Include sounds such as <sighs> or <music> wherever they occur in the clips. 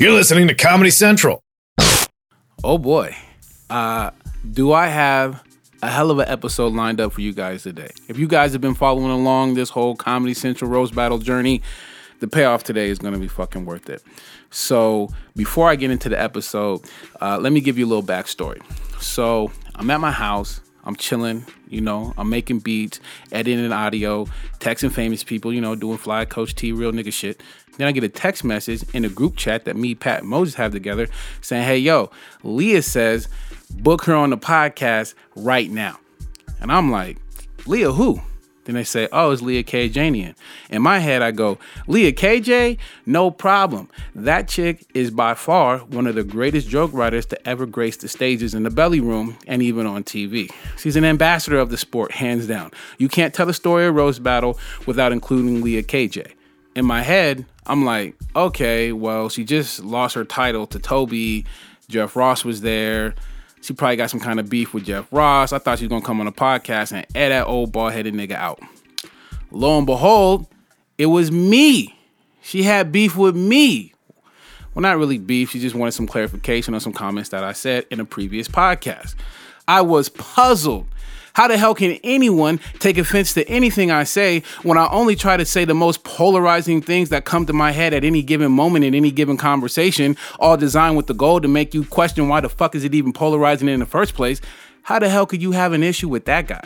You're listening to Comedy Central. Oh boy. Uh, do I have a hell of an episode lined up for you guys today? If you guys have been following along this whole Comedy Central Roast Battle journey, the payoff today is going to be fucking worth it. So, before I get into the episode, uh, let me give you a little backstory. So, I'm at my house. I'm chilling, you know, I'm making beats, editing audio, texting famous people, you know, doing fly coach T real nigga shit. Then I get a text message in a group chat that me, Pat, Moses have together saying, hey, yo, Leah says, book her on the podcast right now. And I'm like, Leah, who? Then they say, oh, it's Leah Kajanian. In my head, I go, Leah KJ? No problem. That chick is by far one of the greatest joke writers to ever grace the stages in the belly room and even on TV. She's an ambassador of the sport, hands down. You can't tell a story of Roast Battle without including Leah KJ. In my head, I'm like, okay, well, she just lost her title to Toby. Jeff Ross was there. She probably got some kind of beef with Jeff Ross. I thought she was gonna come on a podcast and air that old bald headed nigga out. Lo and behold, it was me. She had beef with me. Well, not really beef. She just wanted some clarification on some comments that I said in a previous podcast. I was puzzled. How the hell can anyone take offense to anything I say when I only try to say the most polarizing things that come to my head at any given moment in any given conversation, all designed with the goal to make you question why the fuck is it even polarizing in the first place? How the hell could you have an issue with that guy?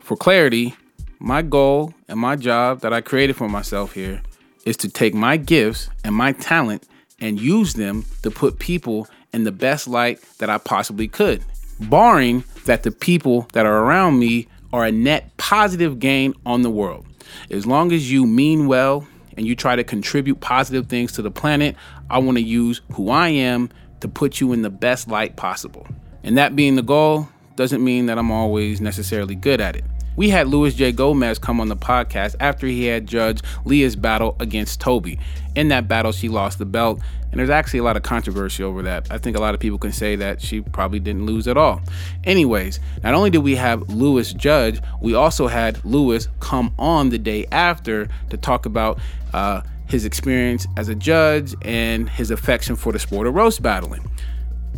For clarity, my goal and my job that I created for myself here is to take my gifts and my talent and use them to put people in the best light that I possibly could barring that the people that are around me are a net positive gain on the world. As long as you mean well and you try to contribute positive things to the planet, I want to use who I am to put you in the best light possible. And that being the goal doesn't mean that I'm always necessarily good at it. We had Luis J. Gomez come on the podcast after he had judged Leah's battle against Toby. In that battle, she lost the belt, and there's actually a lot of controversy over that. I think a lot of people can say that she probably didn't lose at all. Anyways, not only did we have Luis judge, we also had Luis come on the day after to talk about uh, his experience as a judge and his affection for the sport of roast battling.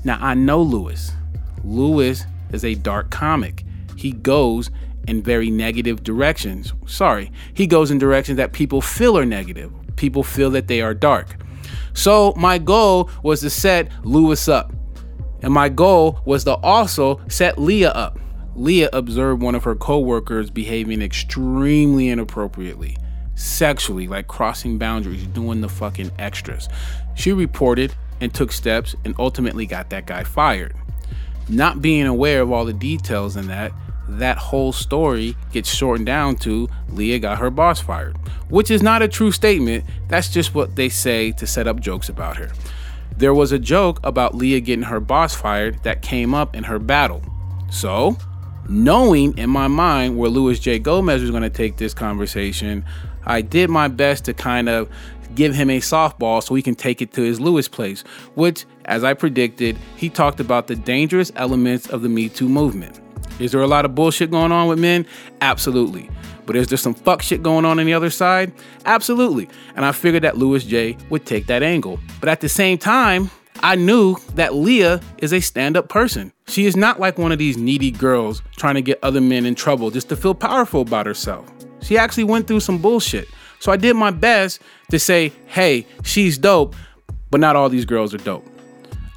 Now, I know Luis. Luis is a dark comic. He goes in very negative directions. Sorry, he goes in directions that people feel are negative. People feel that they are dark. So my goal was to set Luis up. And my goal was to also set Leah up. Leah observed one of her coworkers behaving extremely inappropriately, sexually, like crossing boundaries, doing the fucking extras. She reported and took steps and ultimately got that guy fired. Not being aware of all the details in that, that whole story gets shortened down to Leah got her boss fired, which is not a true statement. That's just what they say to set up jokes about her. There was a joke about Leah getting her boss fired that came up in her battle. So, knowing in my mind where Luis J. Gomez was going to take this conversation, I did my best to kind of give him a softball so he can take it to his Luis place, which, as I predicted, he talked about the dangerous elements of the Me Too movement. Is there a lot of bullshit going on with men? Absolutely. But is there some fuck shit going on on the other side? Absolutely. And I figured that Luis J would take that angle. But at the same time, I knew that Leah is a stand up person. She is not like one of these needy girls trying to get other men in trouble just to feel powerful about herself. She actually went through some bullshit. So I did my best to say, hey, she's dope, but not all these girls are dope.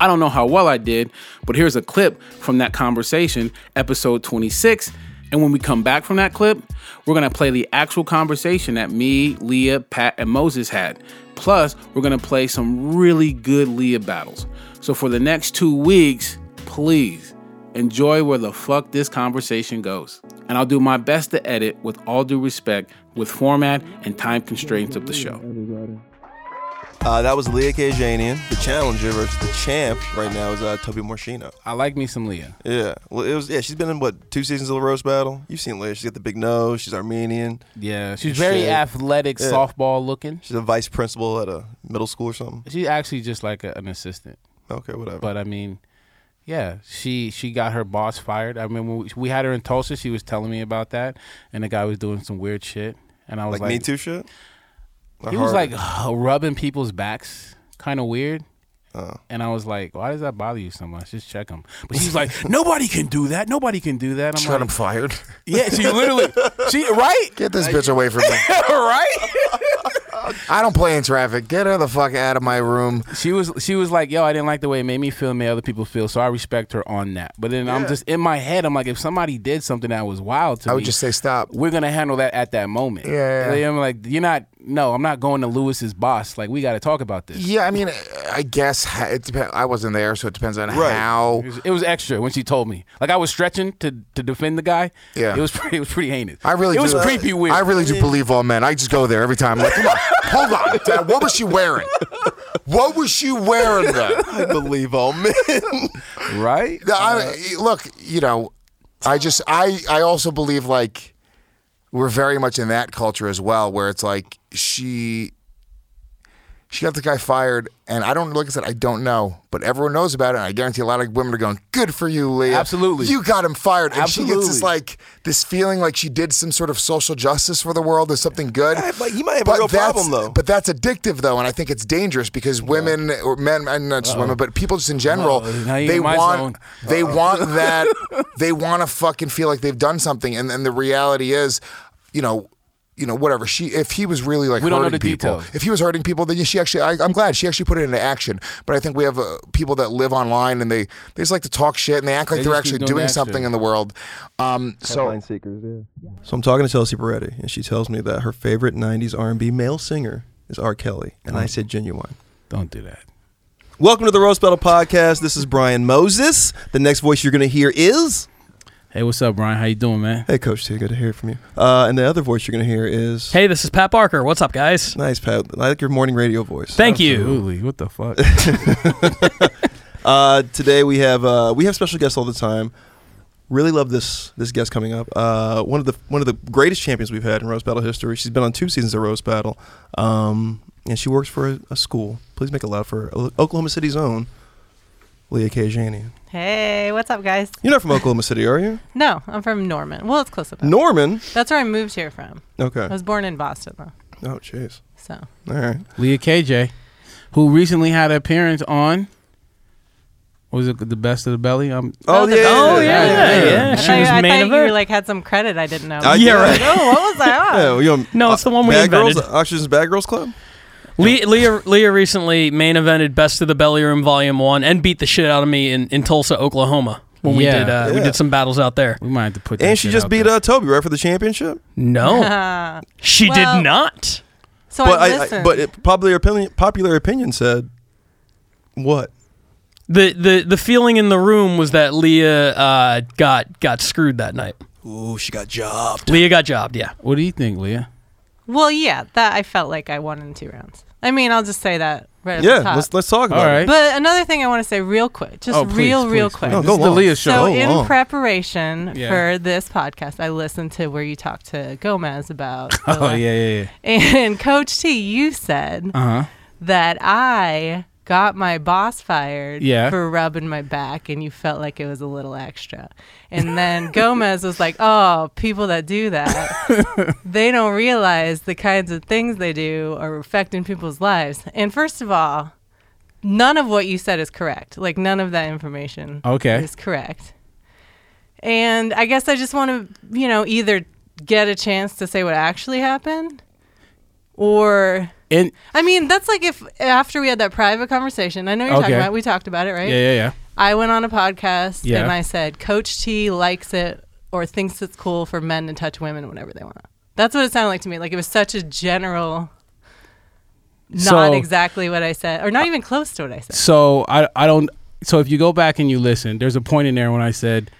I don't know how well I did, but here's a clip from that conversation, episode 26. And when we come back from that clip, we're gonna play the actual conversation that me, Leah, Pat, and Moses had. Plus, we're gonna play some really good Leah battles. So for the next two weeks, please enjoy where the fuck this conversation goes. And I'll do my best to edit with all due respect with format and time constraints of the show. Uh, that was Leah Kajanian, the challenger versus the champ. Right now is uh, Toby Morshino. I like me some Leah. Yeah, well, it was. Yeah, she's been in what two seasons of the roast battle. You've seen Leah. She's got the big nose. She's Armenian. Yeah, she's very Shit. athletic, Yeah. softball looking. She's a vice principal at a middle school or something. She's actually just like a, an assistant. Okay, whatever. But I mean, yeah, she she got her boss fired. I mean, when we, we had her in Tulsa, she was telling me about that, and the guy was doing some weird shit, and I was like, like, Me Too shit. He was like <sighs> rubbing people's backs, kind of weird. Oh. And I was like, "Why does that bother you so much? Just check him." But she's like, <laughs> "Nobody can do that. Nobody can do that." I'm like, him fired. "Yeah." She literally, she right, Get this bitch away from me. <laughs> right. <laughs> I don't play in traffic. Get her the fuck out of my room. She was she was like, "Yo, I didn't like the way it made me feel, and made other people feel." So I respect her on that. But then I'm just in my head, I'm like, if somebody did something that was wild to me I me, would just say stop. we're gonna handle that at that moment. Yeah, yeah. Like, I'm like, you're not. No, I'm not going to Lewis's boss. Like, we got to talk about this. Yeah, I mean, I guess ha- it depends. I wasn't there, so it depends on Right. how. It was, it was extra when she told me. Like I was stretching to to defend the guy. Yeah. it was <laughs> pretty. It was pretty heinous. I really It was do. creepy weird. I really do believe all men. I just go there every time. I'm like, come on, <laughs> hold on, Dad. What was she wearing? What was she wearing then? I believe all men. right. I, look, you know, I just I I also believe like we're very much in that culture as well, where it's like she she got the guy fired, and I don't like I said I don't know, but everyone knows about it. And I guarantee a lot of women are going, "Good for you, Leah. Absolutely. you got him fired." And she gets this like this feeling like she did some sort of social justice for the world or something good. Yeah, but he might have a real problem, though. But that's addictive though, and I think it's dangerous because women or men, and not just women, but people just in general, Uh-oh. You they want they want that <laughs> they want to fucking feel like they've done something, and and the reality is, you know. You know, whatever she. If he was really like We don't know hurting the people, details. if he was hurting people, then she actually. I, I'm glad she actually put it into action. But I think we have uh, people that live online and they they just like to talk shit and they act like They they are actually doing doing something in the world. Um, so seekers, yeah. So I'm talking to Chelsea Peretti, and she tells me that her favorite '90s R&B male singer is R. Kelly, and I said genuine. Don't do that. Welcome to the Roast Battle Podcast. This is Brian Moses. The next voice you're going to hear is. Hey, what's up, Brian? How you doing, man? Hey, Coach T. Good to hear from you. Uh, and the other voice you're going to hear is. Hey, this is Pat Barker. What's up, guys? Nice, Pat. I like your morning radio voice. Thank you. Absolutely. What the fuck? <laughs> Uh, today we have uh, we have special guests all the time. Really love this this guest coming up. Uh, one of the one of the greatest champions we've had in roast battle history. She's been on two seasons of roast battle, um, and she works for a, a school. Please make it loud for Oklahoma City's own Leah Kajanian. Hey, what's up, guys? You're not from Oklahoma City, are you? No, I'm from Norman. Well, it's close enough. Norman. That's where I moved here from. Okay. I was born in Boston, though. Oh, jeez. So All right. Leah KJ, who recently had an appearance on. what Was it the best of the belly? Um, Oh, oh the- yeah. Oh, yeah, yeah, yeah, yeah. yeah. She I, was I main thought event. you like had some credit I didn't know. I- Yeah, yeah. <laughs> right. oh, what was that? <laughs> Yeah, you know, No, it's uh, the one we Bad Girls, uh, invented. Oxygen's Bad Girls Club. Le- Leah, Leah recently main evented Best of the Belly Room Volume One and beat the shit out of me in, in Tulsa, Oklahoma when we Yeah. did uh, we Yeah. did some battles out there. we might have to put. That And she shit just out beat there. uh, Toby right for the championship. No, <laughs> she Well- did not. so but I I, listened. but it, popular opinion popular opinion said what? the the The feeling in the room was that Leah uh, got got screwed that night. Ooh, she got jobbed. Leah got jobbed. Yeah. What do you think, Leah? Well, yeah, that I felt like I won in two rounds. I mean, I'll just say that right at Yeah, the top. let's let's talk about All it. right. but another thing I want to say real quick, just Oh, please, real, real please, quick. please. No, This go is the long. Leah show. So Go in long. preparation Yeah. for this podcast, I listened to where you talked to Gomez about. <laughs> Oh yeah, yeah, yeah. <laughs> And Coach T, you said Uh huh. that I got my boss fired Yeah. for rubbing my back and you felt like it was a little extra. And then <laughs> Gomez was like, "Oh, people that do that, <laughs> they don't realize the kinds of things they do are affecting people's lives." And first of all, none of what you said is correct. Like none of that information Okay. is correct. And I guess I just want to, you know, either get a chance to say what actually happened or And I mean, that's like if after we had that private conversation, I know you're talking Okay. about, we talked about it, right? yeah, yeah, yeah. I went on a podcast Yeah. and I said, Coach T likes it or thinks it's cool for men to touch women whenever they want. That's what it sounded like to me. Like it was such a general, not So- exactly what I said, or not even close to what I said. So I I don't. So if you go back and you listen, there's a point in there when I said,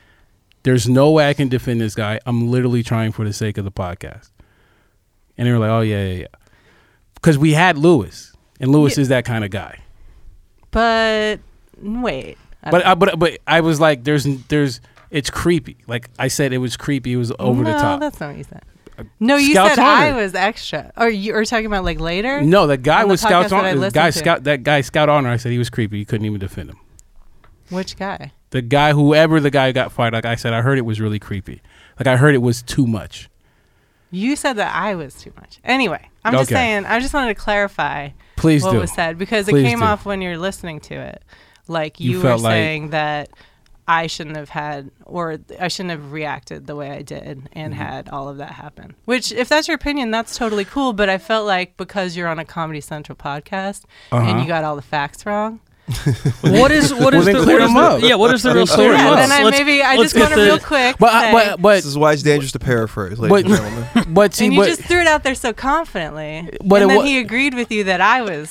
"There's no way I can defend this guy. I'm literally trying for the sake of the podcast." And they were like, "Oh yeah, yeah, yeah," because we had Luis, and Luis is that kind of guy. But wait. I But I, uh, but but I was like, there's there's it's creepy. Like I said, it was creepy. It was over no, the top. that's not what you said. Uh, no, you Scout's said I was extra. Or you are talking about like later? No, the guy was Scout's that honor. The guy to. Scout that guy Scout honor. I said he was creepy. You couldn't even defend him. Which guy? The guy, whoever the guy who got fired, like I said, I heard it was really creepy. Like I heard it was too much. You said that I was too much. Anyway, I'm just Okay. saying. I just wanted to clarify Please what do. was said because Please it came do. off when you're listening to it. Like You you, were felt like- saying that I shouldn't have had, or I shouldn't have reacted the way I did and Mm-hmm. had all of that happen. Which, if that's your opinion, that's totally cool. But I felt like because you're on a Comedy Central podcast Uh-huh. and you got all the facts wrong. <laughs> What is what Well, is the, clear what is the- yeah? What is the real story? clear them Yeah, then I Let's- maybe I just want get to real quick. But I, say- but but This is why it's dangerous to paraphrase, ladies but and gentlemen. <laughs> but see, and you but just threw it out there so confidently. But it and then wa- he agreed with you that I was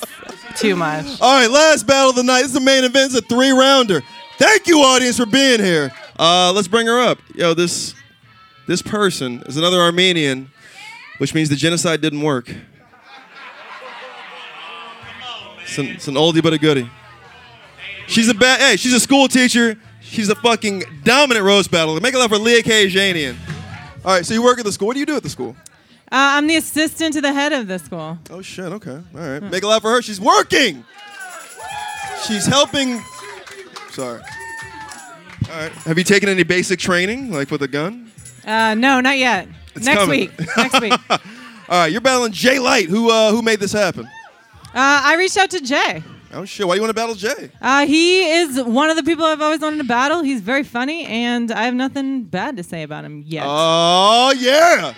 too much. <laughs> All right, last battle of the night. This is the main event. It's a three rounder. Thank you, audience, for being here. Uh, let's bring her up. Yo, this this person is another Armenian, which means the genocide didn't work. It's an, it's an oldie but a goodie. She's a bad. Hey, she's a school teacher. She's a fucking dominant roast battle. Make it up for Leah Kajanian. All right, so you work at the school. What do you do at the school? Uh, I'm the assistant to the head of the school. Oh shit. Okay. All right. Make a laugh for her. She's working. She's helping. Sorry. All right. Have you taken any basic training, like with a gun? Uh, no, not yet. It's Next coming. week. Next week. <laughs> All right. You're battling Jay Light. Who uh, who made this happen? Uh, I reached out to Jay. Oh shit. Why do you want to battle Jay? Uh, he is one of the people I've always wanted to battle. He's very funny, and I have nothing bad to say about him yet. Oh yeah.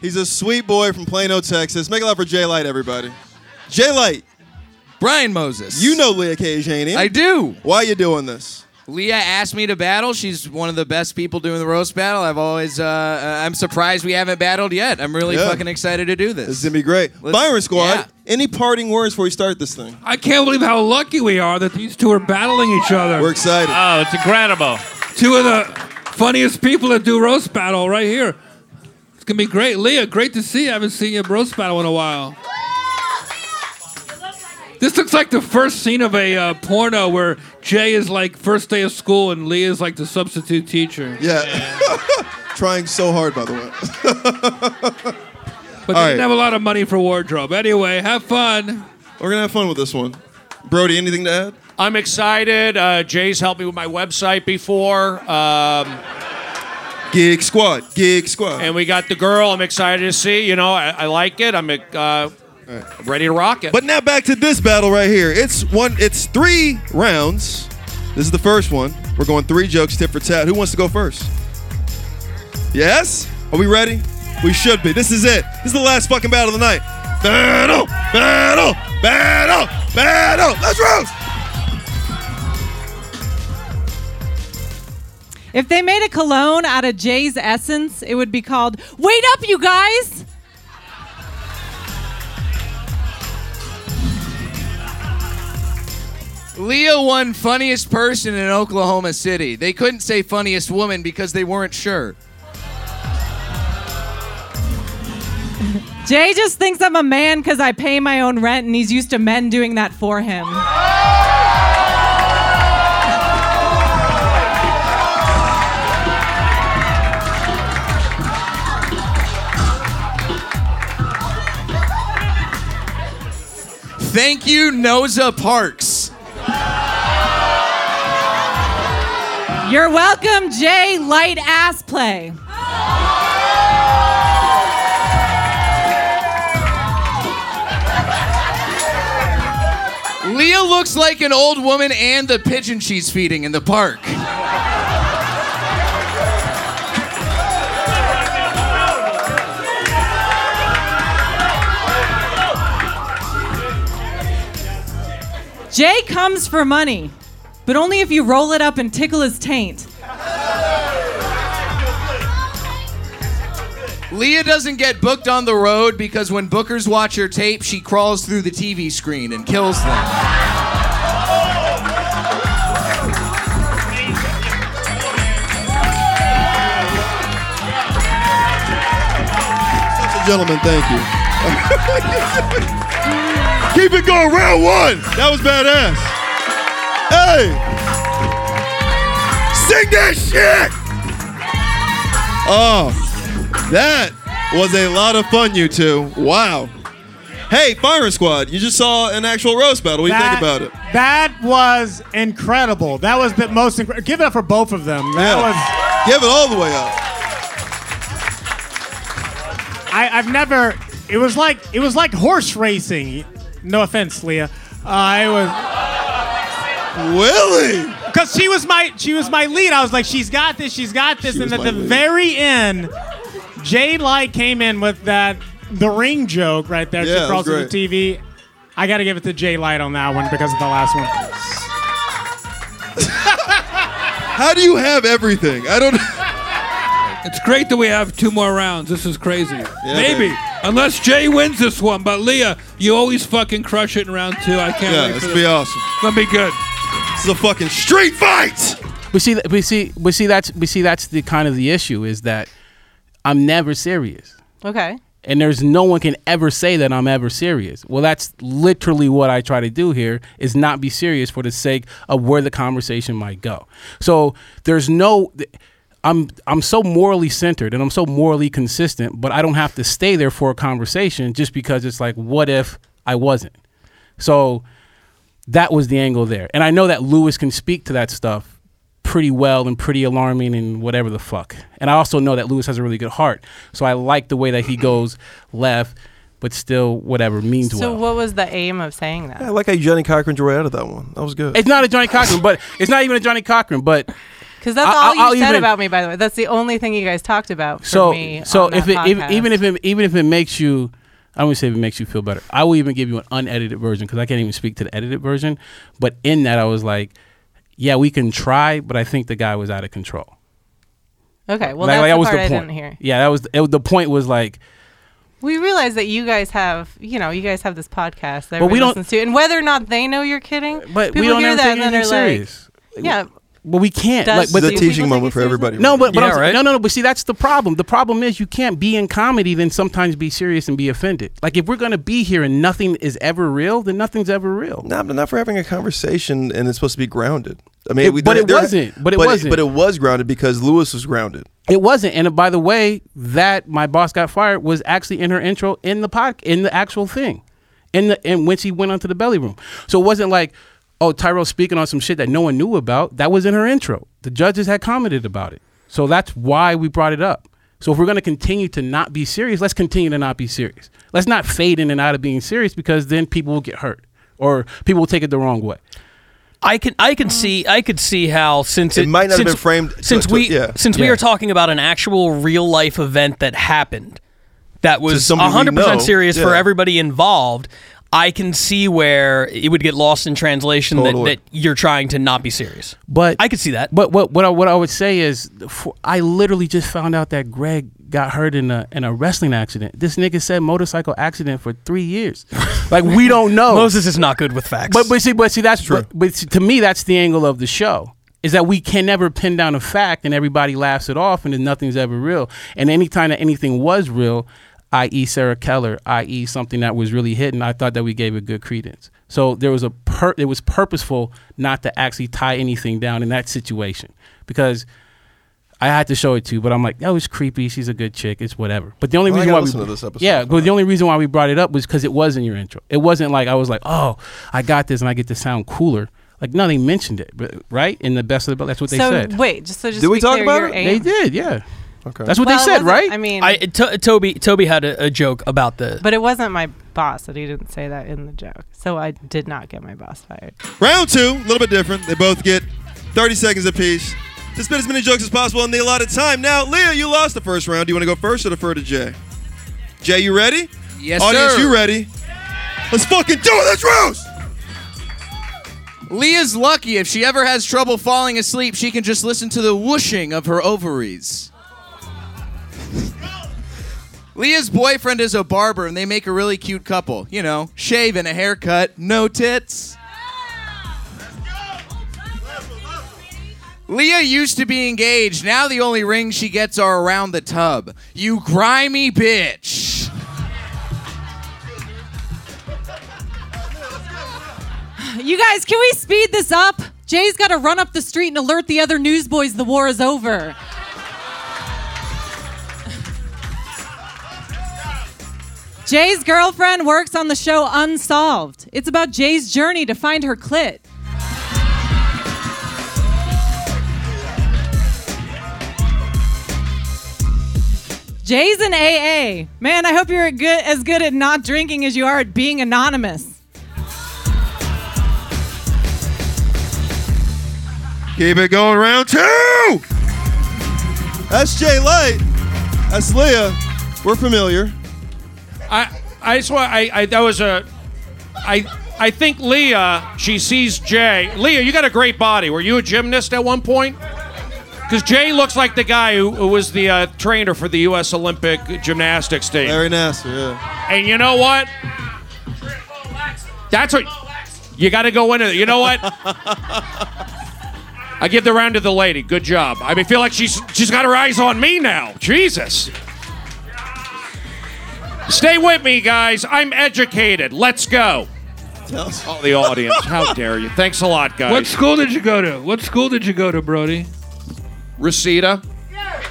He's a sweet boy from Plano, Texas. Make a laugh for Jay Light, everybody. Jay Light. Brian Moses. You know Leah Kajanian. I do. Why are you doing this? Leah asked me to battle. She's one of the best people doing the roast battle. I've always, uh, uh, I'm surprised we haven't battled yet. I'm really Yeah. fucking excited to do this. This is gonna be great. Let's- Byron Squad. yeah. Any parting words before we start this thing? I can't believe how lucky we are that these two are battling each other. We're excited. Oh, it's incredible. Two of the funniest people that do roast battle right here. It's gonna be great. Leah, great to see you. I haven't seen you roast battle in a while. This looks like the first scene of a uh, porno where Jay is like first day of school and Leah is like the substitute teacher. Yeah. <laughs> Trying so hard, by the way. But All they didn't right. have a lot of money for wardrobe. Anyway, have fun. We're gonna have fun with this one. Brody, anything to add? I'm excited. Uh, Jay's helped me with my website before. Um, Gig Squad. Gig Squad. and we got the girl I'm excited to see. You know, I, I like it. I'm uh, ready to rock it. But now back to this battle right here. It's one. It's three rounds. This is the first one. We're going three jokes, tit for tat. Who wants to go first? Yes. Are we ready? We should be. This is it. This is the last fucking battle of the night. Battle, battle, battle, battle. Let's roast. If they made a cologne out of Jay's essence, it would be called Wait Up, You Guys! Leah won funniest person in Oklahoma City. They couldn't say funniest woman because they weren't sure. Jay just thinks I'm a man because I pay my own rent and he's used to men doing that for him. Thank you, Noza Parks. You're welcome, Jay. Light ass play. Leah looks like an old woman and the pigeon she's feeding in the park. Jay comes for money, but only if you roll it up and tickle his taint. Leah doesn't get booked on the road because when bookers watch her tape, she crawls through the TV screen and kills them. Ladies and gentlemen, thank you. <laughs> Keep it going. Round one. That was badass. Hey. Sing that shit. Oh, that was a lot of fun, you two. Wow. Hey, Firing Squad, you just saw an actual roast battle. What do you think about it? That was incredible. That was the most incredible. Give it up for both of them. That Yeah. was. Give it all the way up. I, I've never. It was like it was like horse racing. No offense, Leah. Uh, it was. Willie. Because she was my she was my lead. I was like, she's got this, she's got this, She and at the lead. very end, Jay Light came in with that the ring joke right there. Yeah, she that crawls was the TV. I got to give it to Jay Light on that one because of the last one. <laughs> How do you have everything? I don't. <laughs> It's great that we have two more rounds. This is crazy. Maybe. baby. Unless Jay wins this one. But Leah, you always fucking crush it in round two. I can't Yeah, wait this for will be awesome. It's gonna be good. This is a fucking street fight. We see, we see, we see that's we see that's the kind of the issue is that I'm never serious, Okay. and there's no one can ever say that I'm ever serious. Well, that's literally what I try to do here is not be serious for the sake of where the conversation might go. So there's no. I'm I'm so morally centered and I'm so morally consistent, but I don't have to stay there for a conversation just because it's like, what if I wasn't? So that was the angle there. And I know that Luis can speak to that stuff pretty well and pretty alarming and whatever the fuck. And I also know that Luis has a really good heart. So I like the way that he goes left, but still whatever means So well. what was the aim of saying that? I like how Johnnie Cochran drew out of that one. That was good. It's not a Johnnie Cochran, but it's not even a Johnnie Cochran, but <laughs> Because that's I- all you I'll said even- about me, by the way. That's the only thing you guys talked about for so me. so on if that it if, even if it even if it makes you I don't want to say if it makes you feel better. I will even give you an unedited version because I can't even speak to the edited version. But in that, I was like, "Yeah, we can try," but I think the guy was out of control. okay, well Like- that's like, the was the I point. didn't hear. Yeah, that was it, the point. Was like, We realize that you guys have, you know, you guys have this podcast that But we don't- to, and whether or not they know you're kidding, but people we don't hear that and then are serious. like, yeah, But we can't. Does- like, but do It's a teaching moment for everybody. No, but, but Yeah, I'm, right. no, no, no. But see, that's the problem. The problem is you can't be in comedy then sometimes be serious and be offended. Like if we're gonna be here and nothing is ever real, then nothing's ever real. No, but not for having a conversation, and it's supposed to be grounded. I mean, It- we- but it wasn't. But it wasn't. But it was grounded because Luis was grounded. It wasn't. And uh, by the way, that my boss got fired was actually in her intro in the pod in the actual thing, in the and when she went onto the belly room. So it wasn't like, oh, Tyrell speaking on some shit that no one knew about. That was in her intro. The judges had commented about it. So that's why we brought it up. So if we're going to continue to not be serious, let's continue to not be serious. Let's not fade in and out of being serious because then people will get hurt or people will take it the wrong way. I can I can see I could see how since It might not have been framed since to- we yeah. since we are talking about an actual real life event that happened that was somebody we hundred know, percent serious for everybody involved. I can see where it would get lost in translation that, Totally. that you're trying to not be serious. But I could see that. But what what I, what I would say is, for, I literally just found out that Greg got hurt in a in a wrestling accident. This nigga said motorcycle accident for three years. <laughs> like we don't know. Moses is not good with facts. But but see but see that's but, but see, to me that's the angle of the show is that we can never pin down a fact and everybody laughs it off and then nothing's ever real. And anytime that anything was real, i.e. Sarah Keller, i.e. something that was really hidden, I thought that we gave it good credence. So there was a per it was purposeful not to actually tie anything down in that situation because I had to show it to you, but I'm like, that was creepy. She's a good chick. It's whatever. But the only Well, reason why we to this episode. yeah, but the only reason why we brought it up was because it was in your intro. It wasn't like I was like, oh, I got this and I get to sound cooler. Like no, they mentioned it, but, right? In the best of the best, that's what they so said. wait, just so just Did we be talk clear, about it? aim- They did, yeah. Okay. That's what Well, they said, right? I mean, I to, Toby Toby had a, a joke about the but it wasn't my boss that he didn't say that in the joke, so I did not get my boss fired. Round two, a little bit different. They both get 30 seconds apiece to spit as many jokes as possible in the allotted time. Now, Leah, you lost the first round. Do you want to go first or defer to Jay? Jay, you ready? Yes, Audience, sir. you ready? Let's fucking do it. Let's roast. Leah's lucky. If she ever has trouble falling asleep, she can just listen to the whooshing of her ovaries. Leah's boyfriend is a barber, and they make a really cute couple. You know, shave and a haircut, no tits. Leah used to be engaged. Now the only rings she gets are around the tub. You grimy bitch. You guys, can we speed this up? Jay's got to run up the street and alert the other newsboys the war is over. Jay's girlfriend works on the show Unsolved. It's about Jay's journey to find her clit. Jay's in AA. Man, I hope you're good, as good at not drinking as you are at being anonymous. Keep it going, round two. That's Jay Light. That's Leah. We're familiar. I I swear I, I that was a I I think Leah she sees Jay. Leah, you got a great body. Were you a gymnast at one point? Because Jay looks like the guy who, who was the uh, trainer for the U.S. Olympic gymnastics team. Larry Nassar, yeah. And you know what? That's what you got to go into. You know what? <laughs> I give the round to the lady. Good job. I mean, feel like she's she's got her eyes on me now. Jesus. Stay with me, guys. I'm educated. Let's go. Oh, the audience. How dare you? Thanks a lot, guys. What school did you go to? What school did you go to, Brody? Reseda.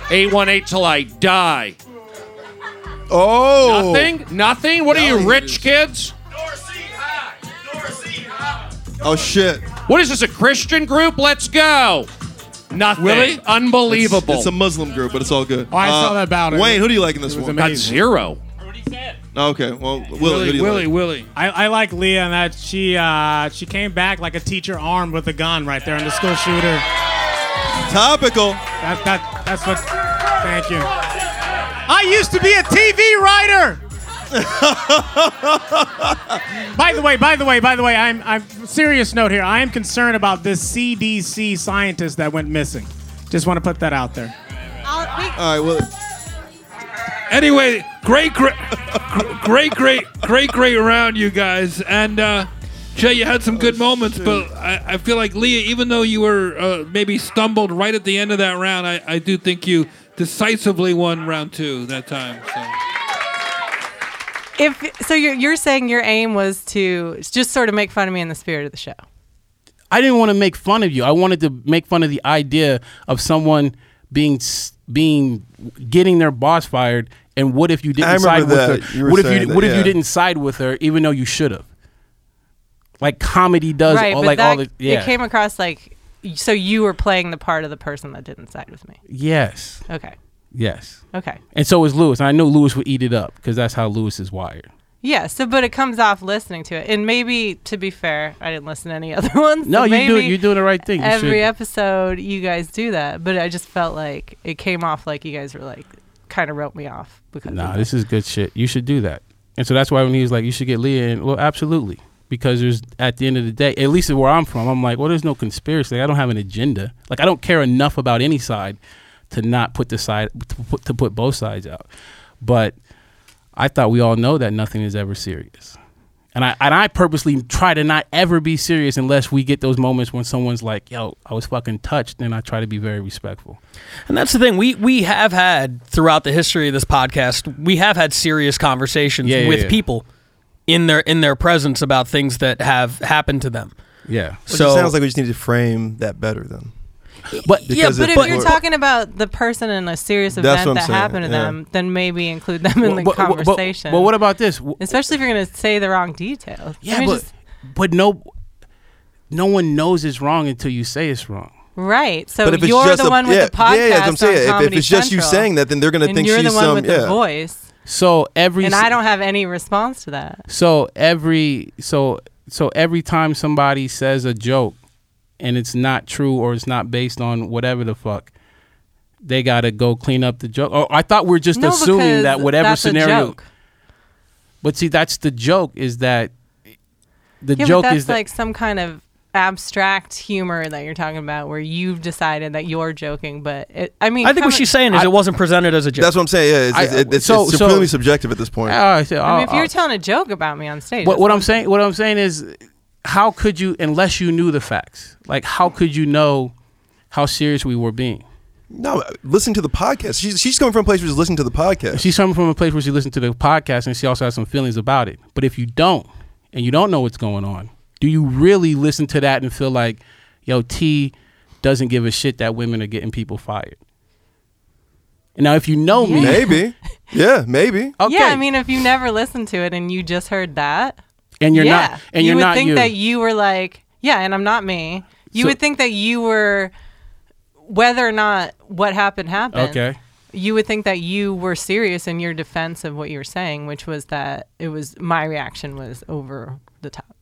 818 till I die. Oh. Nothing? Nothing? What are you, rich kids? Oh shit. What is this, a Christian group? Let's go. Nothing. Really? Unbelievable. It's, it's a Muslim group, but it's all good. Oh, I saw uh, that about it. Wayne, who do you like in this It one? amazing. Got zero. Okay, well, Willie, who do you like? Willie. I, I like Leah in that she uh, she came back like a teacher armed with a gun right there in the school shooter. Topical. That that that's what. Thank you. I used to be a TV writer. <laughs> by the way, by the way, by the way, I'm I'm serious note here. I am concerned about this CDC scientist that went missing. Just want to put that out there. All right, well, Anyway, great, great, great, great, great, great round, you guys. And uh, Jay, you had some good moments, but I, I feel like Leah, even though you were uh, maybe stumbled right at the end of that round, I, I do think you decisively won round two that time. So. If so, you're you're saying your aim was to just sort of make fun of me in the spirit of the show. I didn't want to make fun of you. I wanted to make fun of the idea of someone being s- being getting their boss fired. And what if you didn't I side remember with that. her? You what if you that, what if you didn't side with her even though you should have? Like comedy does right, all but like that, all the yeah. it came across like so you were playing the part of the person that didn't side with me. yes. Okay. Yes. Okay. And so is Luis. And I know Luis would eat it up because that's how Luis is wired. Yeah, so but it comes off listening to it, and maybe to be fair, I didn't listen to any <laughs> other ones. No, so you do you're doing the right thing. You Every should. episode, you guys do that, but I just felt like it came off like you guys were like kind of wrote me off because. Nah, of this is good shit. You should do that. And so that's why when he was like, you should get Leah in, well, absolutely. Because there's, at the end of the day, at least where I'm from, I'm like, well, there's no conspiracy. I don't have an agenda. Like, I don't care enough about any side to not put the side, to put, to put both sides out. But I thought we all know that nothing is ever serious. And I, and I purposely try to not ever be serious unless we get those moments when someone's like, yo, I was fucking touched. And I try to be very respectful. And that's the thing. We we have had throughout the history of this podcast, we have had serious conversations Yeah, yeah, with yeah. people in their in their presence about things that have happened to them. Yeah. Which So sounds like we just need to frame that better then. But yeah, but if if you're talking about the person in a serious event that saying, happened to yeah. them, then maybe include them in the But- conversation. but what about this? Especially if you're going to say the wrong details. Yeah, I mean, but just- but no, no one knows it's wrong until you say it's wrong. right. So if you're the a- one with yeah, the podcast. yeah, yeah, I'm saying. If- if it's just you saying that, then they're gonna think you're she's the one some- with yeah. the voice. So every And I don't have any response to that. So every so so every time somebody says a joke and it's not true or it's not based on whatever the fuck, they gotta go clean up the joke. Or I thought we are just No, assuming that whatever that's a scenario. joke. But see, that's the joke. Is that the yeah, joke that's is that like some kind of abstract humor that you're talking about, where you've decided that you're joking. But it, I mean, I think what coming- she's saying is it wasn't presented as a joke. That's what I'm saying. Yeah, it's, I- it's, it's, so- it's so- subjective at this point. Uh, I say, I mean, if you're telling a joke about me on stage, what, what I'm saying, what I'm saying is, how could you, unless you knew the facts, like how could you know how serious we were being? No, listen to the podcast. She's she's coming from a place where she's listening to the podcast. She's coming from a place where she listened to the podcast and she also has some feelings about it. But if you don't, and you don't know what's going on, Do you really listen to that and feel like, yo, T doesn't give a shit that women are getting people fired? And now, if you know me, Maybe. <laughs> Yeah, maybe. Okay. Yeah, I mean, if you never listened to it and you just heard that, and you're yeah, not, and you you're would not think you. that you were like, yeah, and I'm not me. You So- would think that you were, whether or not what happened happened. Okay. You would think that you were serious in your defense of what you were saying, which was that it was my reaction was over the top.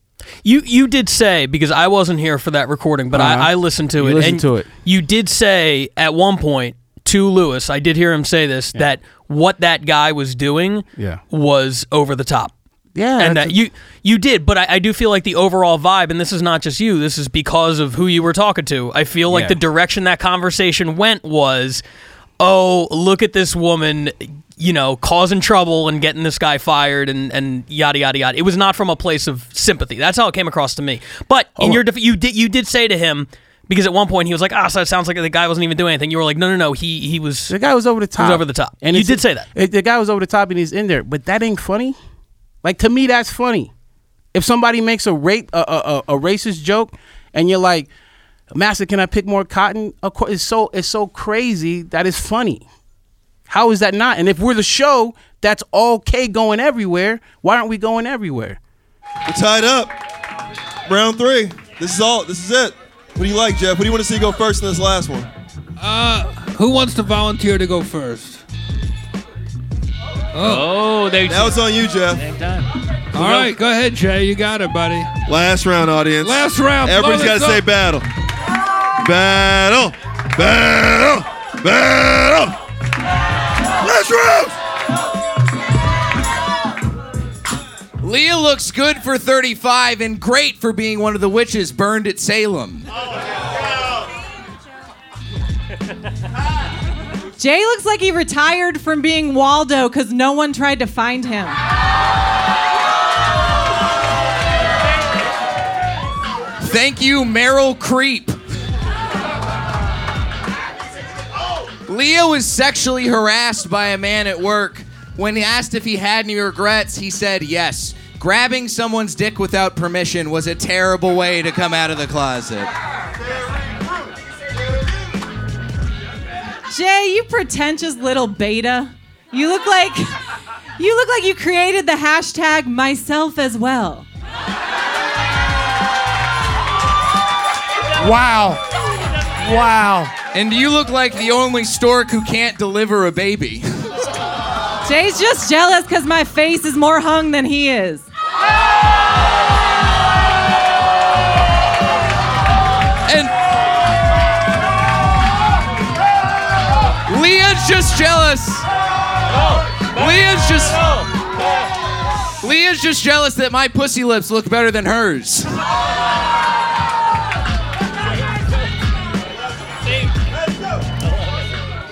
You you did say because I wasn't here for that recording, but Uh-huh. I, I listened to You it. listened and to it. You did say at one point to Luis, I did hear him say this that what that guy was doing Yeah. was over the top. Yeah, and that a- you you did, but I, I do feel like the overall vibe, and this is not just you. This is because of who you were talking to. I feel like Yeah. the direction that conversation went was, oh, look at this woman, you know, causing trouble and getting this guy fired, and and yada yada yada. It was not from a place of sympathy. That's how it came across to me. But in Hold your def- you did you did say to him. Because at one point he was like, "Ah, so it sounds like the guy wasn't even doing anything." You were like, "No, no, no. He he was the guy was over the top. He was over the top." And you did say that. it- the guy was over the top and he's in there, but that ain't funny. Like to me, that's funny. If somebody makes a rape a, a, a, a racist joke, and you're like, "Master, can I pick more cotton?" Of course, it's so it's so crazy that it's funny. How is that not? And if we're the show that's okay going everywhere, why aren't we going everywhere? We're tied up. Round three. This is all. This is it. What do you like, Jeff? What do you want to see go first in this last one? Uh, who wants to volunteer to go first? Oh, they. Now it's on you, Jeff. All right, go ahead, Jay. You got it, buddy. Last round, audience. Last round. Everybody's Blow got to say battle. Battle. Battle. Battle. Last round. Leah looks good for 35 and great for being one of the witches burned at Salem. Oh, <laughs> Jay looks like he retired from being Waldo because no one tried to find him. Thank you, Meryl Creep. Leo was sexually harassed by a man at work. When asked if he had any regrets, he said yes. Grabbing someone's dick without permission was a terrible way to come out of the closet. Jay, you pretentious little beta. You look like you look like you created the hashtag myself as well. Wow. Wow. And you look like the only stork who can't deliver a baby. Jay's just jealous because my face is more hung than he is. Jealous. Leah's just Leah's just jealous that my pussy lips look better than hers.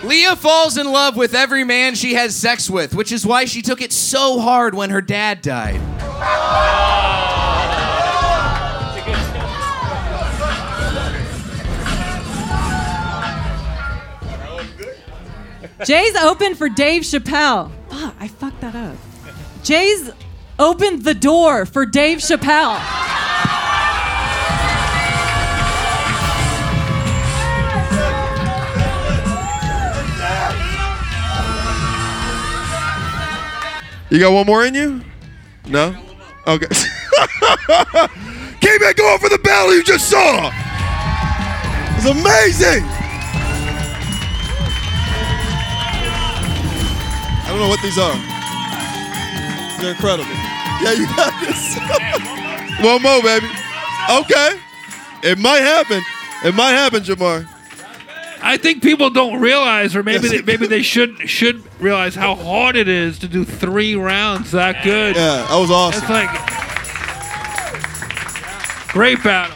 Leah falls in love with every man she has sex with, which is why she took it so hard when her dad died. Jay's open for Dave Chappelle. Fuck, I fucked that up. Jay's opened the door for Dave Chappelle. You got one more in you? No? Okay. <laughs> Keep it going for the battle you just saw. It's amazing. Don't know what these are. They're incredible. Yeah, you got this. <laughs> one more, baby. Okay. It might happen. It might happen, Jamar. I think people don't realize, or maybe they, maybe they should should realize how hard it is to do three rounds that good. Yeah, that was awesome. It's like great battle.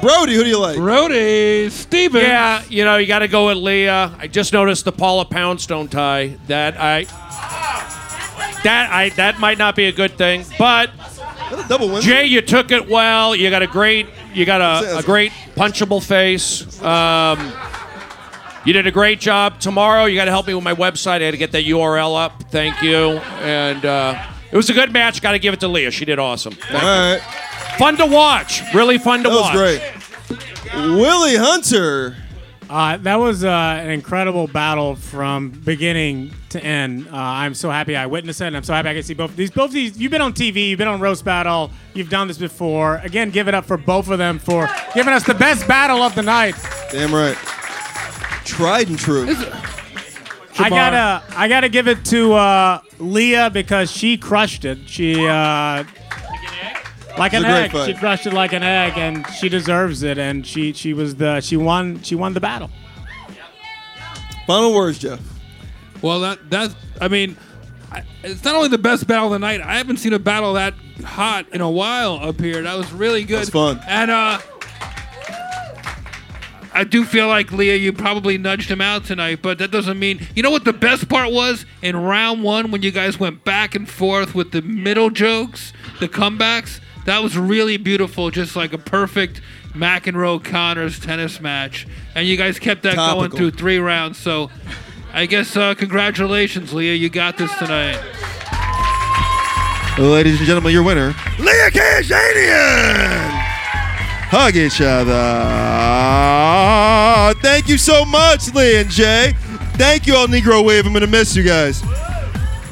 Brody, who do you like? Brody, Steven. Yeah, you know, you got to go with Leah. I just noticed the Paula Poundstone tie. That I that I that might not be a good thing, but. Jay, you took it well. You got a great you got a, a great punchable face. Um, you did a great job. Tomorrow, you got to help me with my website. I got to get that URL up. Thank you. And uh, it was a good match. Got to give it to Leah. She did awesome. Thank All right. Fun to watch. Really fun to That was watch. great. Willie Hunter. Uh, that was uh, an incredible battle from beginning to end. Uh, I'm so happy I witnessed it, and I'm so happy I can see both these. Both these. You've been on TV. You've been on Roast Battle. You've done this before. Again, give it up for both of them for giving us the best battle of the night. Damn right. Tried and true. I gotta, I gotta give it to uh, Leah because she crushed it. She, uh, like an egg. fight. She crushed it like an egg, and she deserves it. And she, she was the, she won, she won the battle. Final words, Jeff. Well, that that's. I mean, I, it's not only the best battle of the night. I haven't seen a battle that hot in a while up here. That was really good. That's fun. And uh, I do feel like Leah, you probably nudged him out tonight, but that doesn't mean. You know what the best part was in round one when you guys went back and forth with the middle jokes, the comebacks. That was really beautiful, just like a perfect McEnroe Connors tennis match, and you guys kept that going through three rounds. So, I guess uh, congratulations, Leah. You got this tonight. Ladies and gentlemen, your winner, Leah Kayajanian. Hug each other. Thank you so much, Leah and Jay. Thank you all, Negro Wave. I'm gonna miss you guys.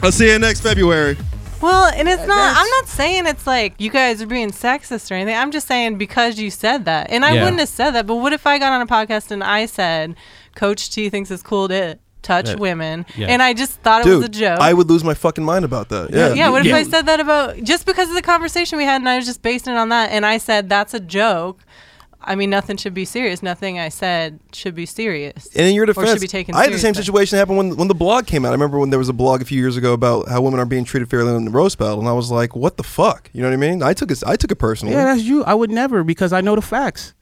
I'll see you next February. Well, and it's not. I'm not saying it's like you guys are being sexist or anything. I'm just saying because you said that, and I Yeah. wouldn't have said that. But what if I got on a podcast and I said, "Coach T thinks it's cool to touch Yeah. women," Yeah. and I just thought it was a joke. I would lose my fucking mind about that. Yeah. yeah. What if I said that about just because of the conversation we had, and I was just basing it on that, and I said that's a joke. I mean, nothing should be serious. Nothing I said should be serious. And in your or defense, should be taken I had the same seriously. situation happen when when the blog came out. I remember when there was a blog a few years ago about how women are being treated fairly in the roast battle, and I was like, "What the fuck?" You know what I mean? I took it. I took it personally. Yeah, that's you. I would never because I know the facts.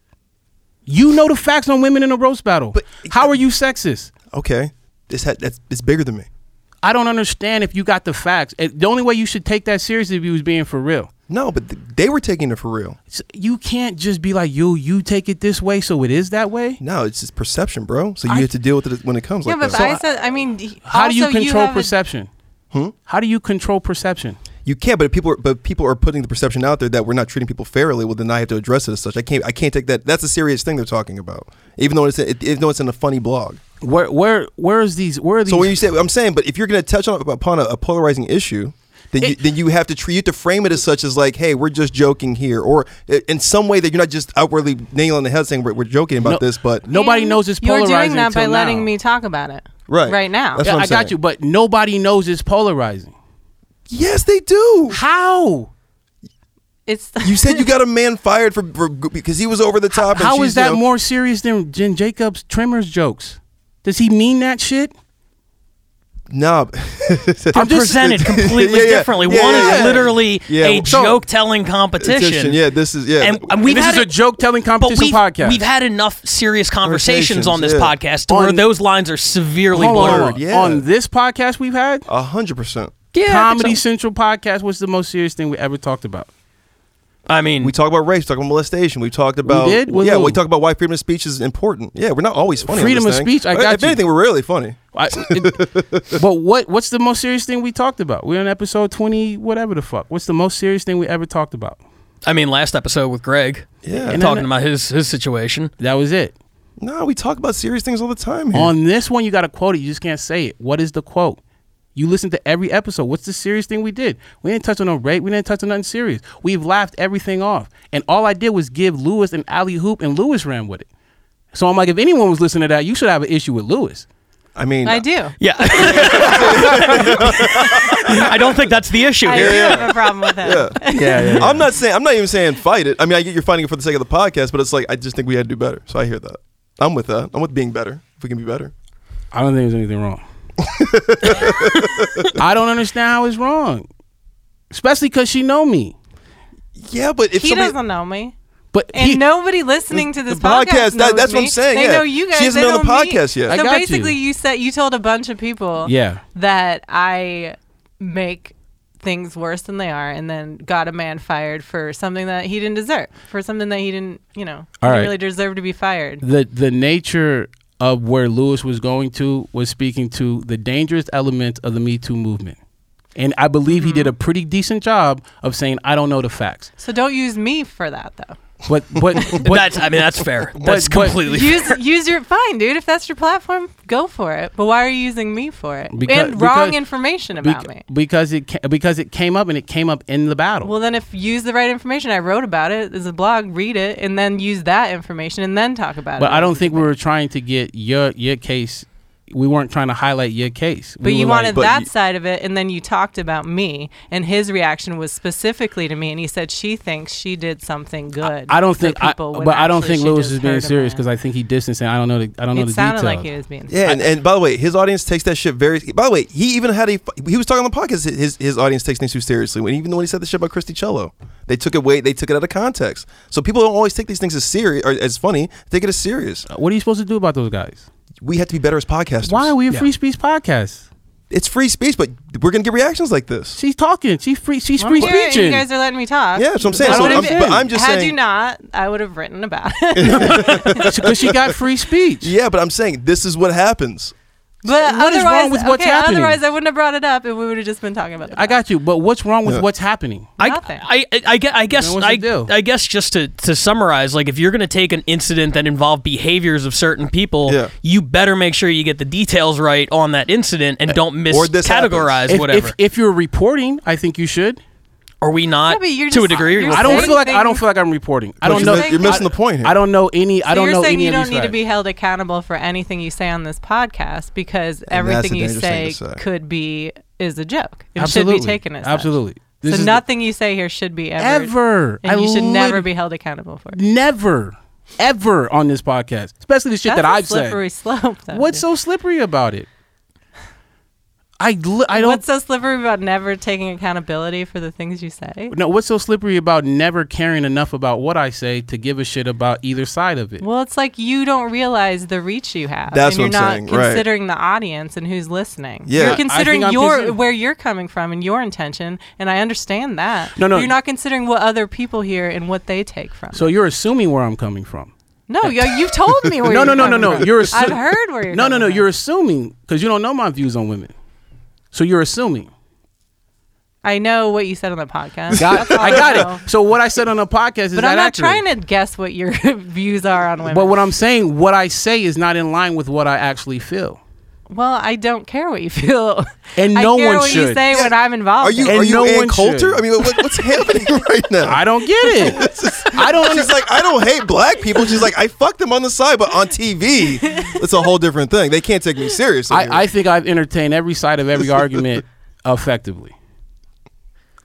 You know the facts on women in a roast battle. But how are you sexist? Okay, this ha- that's it's bigger than me. I don't understand if you got the facts. It- the only way you should take that seriously if you was being for real. No, but th- they were taking it for real. S- You can't just be like, you, you take it this way, so it is that way. No, it's just perception, bro. So you I- have to deal with it when it comes Yeah, like but that. I said. I mean, d- How do you also control have a- perception? Hmm? How do you control perception? You can't, but if people are, but people are putting the perception out there that we're not treating people fairly. Well, then I have to address it as such. I can't. I can't take that. That's a serious thing they're talking about, even though it's it, even though it's in a funny blog. Where where where is these? Where are these? So when you say, I'm saying, but if you're going to touch on upon a, a polarizing issue, then you, then you have to treat you have to frame it as such as like, hey, we're just joking here, or in some way that you're not just outwardly nailing the head saying we're, we're joking about No- this, but nobody knows it's polarizing. You're doing that by letting now. me talk about it. Right. Right now. That's Yeah, what I'm I got you, but nobody knows it's polarizing. Yes, they do. How? It's You said you got a man <laughs> fired for, for because he was over the top. and How she's, is that you know- more serious than Jen Jacobs Trimmers jokes? Does he mean that shit? No, <laughs> They're presented <laughs> completely Yeah, yeah. differently. Yeah, One yeah, is literally Yeah, a so- joke-telling competition. Yeah, this is yeah. And, and we've this had is a it- joke-telling but competition we've, podcast. We've had enough serious conversations Conversations, on this yeah. podcast to where those lines are severely Hold blurred. on. Yeah. On this podcast we've had, A hundred percent. Yeah, Comedy so. Central podcast was the most serious thing we ever talked about. I mean, We talk about race, we talk about molestation. We talked about did? With yeah. who? We talk about why freedom of speech is important. Yeah, we're not always funny. on Freedom this of thing. speech, I got If you. anything, we're really funny. I, it- <laughs> but what what's the most serious thing we talked about? We're on episode twenty, whatever the fuck. What's the most serious thing we ever talked about? I mean, last episode with Greg, Yeah. and talking about his his situation. That was it. No, we talk about serious things all the time here. On this one, you got to quote it. You just can't say it. What is the quote? You listen to every episode. What's the serious thing we did? We didn't touch on no rape. We didn't touch on nothing serious. We've laughed everything off. And all I did was give Luis an alley hoop, and Luis ran with it. So I'm like, if anyone was listening to that, you should have an issue with Luis. I mean, I do. Yeah. <laughs> I don't think that's the issue I here. do have a problem with him. <laughs> yeah. Yeah, yeah. I'm not saying I'm not even saying fight it. I mean, I get you're fighting it for the sake of the podcast, but it's like I just think we had to do better. So I hear that. I'm with that. I'm with being better. If we can be better. I don't think there's anything wrong. I don't understand how it's wrong, especially because she know me. Yeah, but if he somebody, doesn't know me. But And he, nobody listening to this the podcast, podcast, that- knows that's what I'm saying, They yeah. know you guys. She guys. hasn't they been on know the me. podcast yet. I So got basically, you. you said you told a bunch of people yeah, that I make things worse than they are, and then got a man fired for something that he didn't deserve, for something that he didn't, you know, All right. really deserve to be fired. the the nature of where Luis was going to was speaking to the dangerous element of the Me Too movement. And I believe he Mm-hmm. did a pretty decent job of saying, I don't know the facts. So don't use me for that though. But, but, <laughs> but That's I mean that's fair. That's but- completely use use your fine, dude. If that's your platform, go for it. But why are you using me for it? Because- and wrong because- information about Bec- me. because it ca- because it came up and it came up in the battle. Well, then if use the right information, I wrote about it as a blog. Read it and then use that information and then talk about but it. But I don't think we were trying to get your your case. We weren't trying to highlight your case. But We you were like- wanted that side of it, and then you talked about me, and his reaction was specifically to me, and he said she thinks she did something good. I don't think, I, people would but I don't think Luis is being serious because I think he distanced and I don't know the I don't know It sounded details. like he was being. Yeah, and, and by the way, his audience takes that shit very. By the way, he even had a. He was talking on the podcast. His his audience takes things too seriously. When even when he said the shit about Christy Cello, they took it way. They took it out of context. So people don't always take these things as serious or as funny. They take it as serious. Uh, what are you supposed to do about those guys? We have to be better as podcasters. Why are we a Yeah. free speech podcast? It's free speech, but we're gonna get reactions like this. She's talking. She's free. She's I'm free here, and speeching. You guys are letting me talk. Yeah, that's what I'm saying. So I'm, but I'm just had saying- you not, I would have written about <laughs> <laughs> it. Because she got free speech. Yeah, but I'm saying this is what happens. But What is wrong otherwise, with what's okay, happening? Otherwise, I wouldn't have brought it up and we would have just been talking about it. I got you. But what's wrong with Yeah. what's happening? I, Nothing. I, I, I, gue- I guess Then what's the I, deal? I guess just to, to summarize, like if you're going to take an incident that involved behaviors of certain people, Yeah. you better make sure you get the details right on that incident and eh, don't or this miscategorize If, whatever. if if you're reporting, I think you should. Are we not Yeah, but you're to a just- degree? you're I don't saying feel like I don't feel like I'm reporting. I don't you're know. mi- you're missing I- the point here. I don't know any. I So don't you're know saying any you of don't these need to guys. be held accountable for anything you say on this podcast because that's everything you dangerous say, thing to say. could be is a joke. It Absolutely. should be taken as such. Absolutely. This so is the- nothing you say here should be ever, Ever. and I you should never lit- be held accountable for. it. Never, ever on this podcast, especially the shit That's that a I've said. slippery slope. Though, What's dude. so slippery about it? I li- I don't What's so slippery about never taking accountability for the things you say? no. What's so slippery about never caring enough about what I say to give a shit about either side of it? Well, it's like you don't realize the reach you have, That's and you're what I'm not saying, right. considering the audience and who's listening. Yeah. I- I you're considering your consider- where you're coming from and your intention, and I understand that. No, no. You're not considering what other people hear and what they take from. So you're assuming where I'm coming from. no, you, you've told me <laughs> where. no, you're no, no, no, coming no. You're assu- I've heard where you're. No, no, no. from. You're assuming because you don't know my views on women. So you're assuming. I know what you said on the podcast. Got, I got know. it. So what I said on the podcast is But that I'm not accurate? trying to guess what your <laughs> views are on women. But what I'm saying, what I say is not in line with what I actually feel. Well, I don't care what you feel. <laughs> And I no care one what you should. say when I'm involved. Are you in. And are you no Ann Coulter? should. I mean, what, what's <laughs> happening right now? I don't get it. <laughs> I don't. She's like, I don't hate black people. She's like, I fucked them on the side, but on TV, it's a whole different thing. They can't take me seriously. I, I think I've entertained every side of every argument effectively.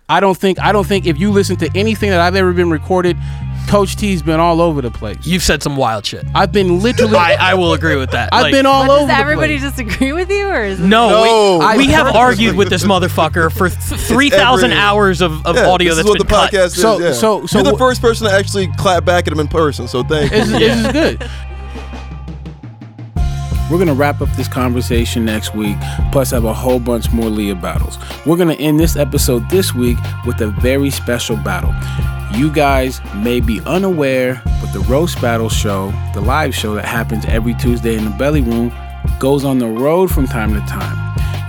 I don't think I don't think if you listen to anything that I've ever been recorded, Coach T's been all over the place. You've said some wild shit. I've been literally. I, I will agree with that. I've Like, been all But over. does the everybody place. disagree with you, or is it No, No. we, we have argued with this motherfucker for three thousand every- hours of, of Yeah, audio this that's is what been the cut. podcast So- is. yeah. so- so you're the wh- first person to actually clap back at him in person. So thank you. This, is- this is good. We're gonna wrap up this conversation next week, plus have a whole bunch more Leah battles. We're gonna end this episode this week with a very special battle. You guys may be unaware, but the Roast Battle Show, the live show that happens every Tuesday in the Belly Room, goes on the road from time to time.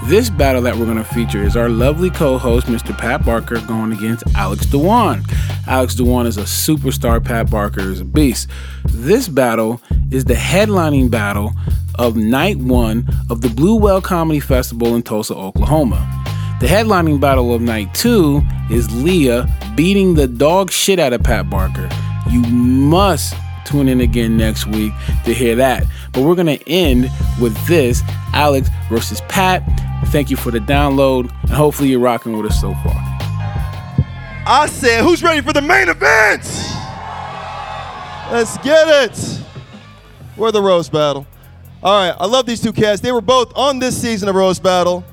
This battle that we're going to feature is our lovely co host, Mr. Pat Barker, going against Alex Duong. Alex Duong is a superstar, Pat Barker is a beast. This battle is the headlining battle of night one of the Blue Whale Comedy Festival in Tulsa, Oklahoma. The headlining battle of night two is Leah beating the dog shit out of Pat Barker. You must tune in again next week to hear that. But we're going to end with this Alex versus Pat. Thank you for the download, and hopefully you're rocking with us so far. I said, who's ready for the main event? Let's get it. We're the roast battle. All right, I love these two cats. They were both on this season of roast battle.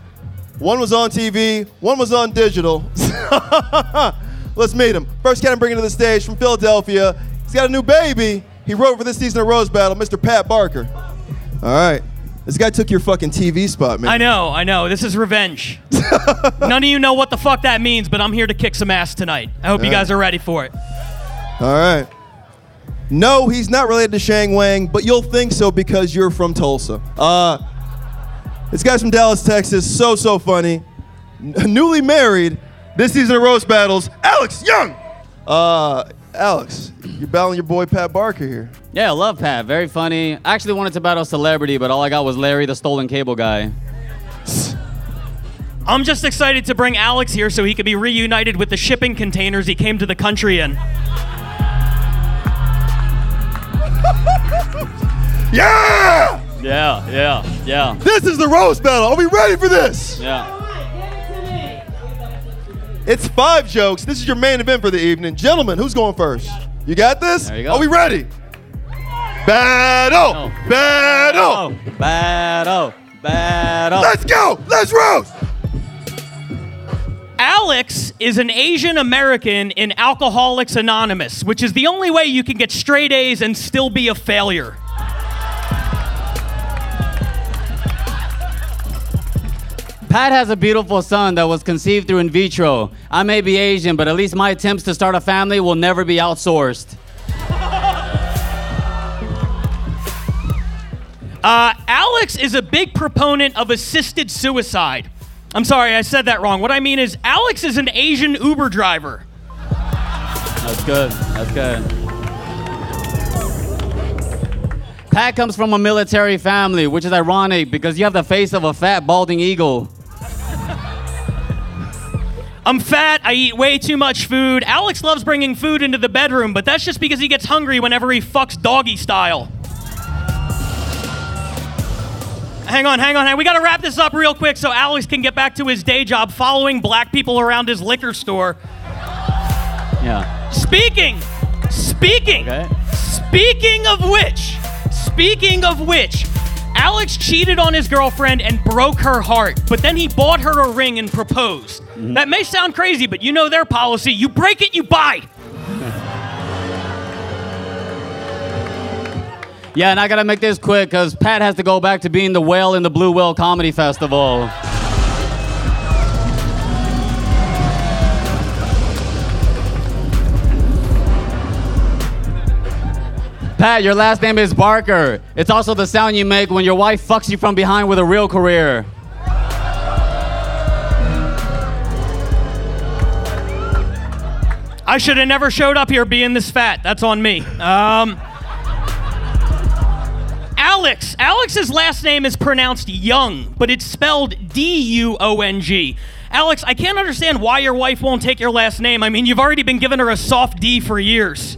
One was on TV, one was on digital. <laughs> Let's meet him. First cat I'm bringing to the stage from Philadelphia. He's got a new baby. He wrote for this season of Roast battle, Mr. Pat Barker. All right, this guy took your fucking TV spot, man. I know, I know. This is revenge. <laughs> None of you know what the fuck that means, but I'm here to kick some ass tonight. I hope you Yeah. guys are ready for it. All right. No, he's not related to Shang Wang, but you'll think so because you're from Tulsa. Uh, this guy's from Dallas, Texas. So, so funny. n- newly married this season of roast battles, Alex Young. Uh, Alex, you're battling your boy Pat Barker here. Yeah, I love Pat. Very funny. I actually wanted to battle a celebrity, but all I got was Larry, the stolen cable guy. I'm just excited to bring Alex here so he could be reunited with the shipping containers he came to the country in. <laughs> Yeah! Yeah, yeah, yeah. This is the roast battle. Are we ready for this? Yeah. It's five jokes. This is your main event for the evening. Gentlemen, who's going first? You got this? There you go. Are we ready? Battle! Oh. Battle! Oh. Battle! Battle! Let's go! Let's roast! Alex is an Asian American in Alcoholics Anonymous, which is the only way you can get straight A's and still be a failure. Pat has a beautiful son that was conceived through in vitro. I may be Asian, but at least my attempts to start a family will never be outsourced. Uh, Alex is a big proponent of assisted suicide. I'm sorry, I said that wrong. What I mean is, Alex is an Asian Uber driver. That's good. That's good. Pat comes from a military family, which is ironic because you have the face of a fat, balding eagle. I'm fat, I eat way too much food. Alex loves bringing food into the bedroom, but that's just because he gets hungry whenever he fucks doggy style. Hang on, hang on, hang on. We gotta wrap this up real quick so Alex can get back to his day job following black people around his liquor store. Yeah. Speaking, speaking, speaking of which, speaking of which, Alex cheated on his girlfriend and broke her heart, but then he bought her a ring and proposed. Mm-hmm. That may sound crazy, but you know their policy. You break it, you buy. <laughs> Yeah, and I gotta make this quick because Pat has to go back to being the whale in the Blue Whale Comedy Festival. Pat, your last name is Barker. It's also the sound you make when your wife fucks you from behind with a real career. I should have never showed up here being this fat. That's on me. Um, Alex. Alex's last name is pronounced Young, but it's spelled D U O N G. Alex, I can't understand why your wife won't take your last name. I mean, you've already been giving her a soft D for years.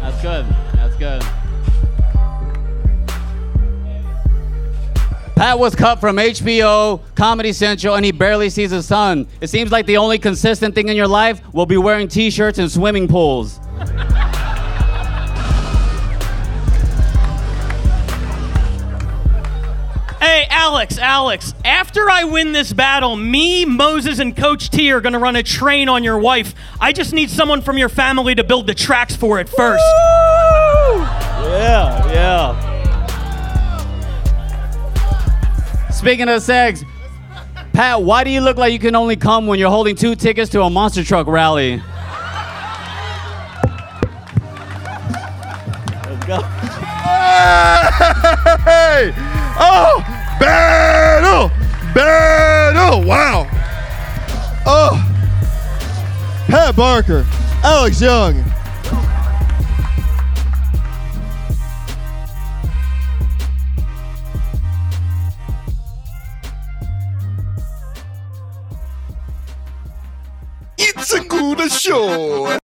That's good. That's good. Pat was cut from HBO, Comedy Central, and he barely sees his son. It seems like the only consistent thing in your life will be wearing t shirts and swimming pools. Hey, Alex, Alex, after I win this battle, me, Moses, and Coach T are gonna run a train on your wife. I just need someone from your family to build the tracks for it first. Yeah, yeah. Speaking of sex, Pat, why do you look like you can only come when you're holding two tickets to a monster truck rally? Let's go. Hey! Oh! Battle! Oh! Battle! Oh, wow! Oh! Pat Barker, Alex Young. It's a good show.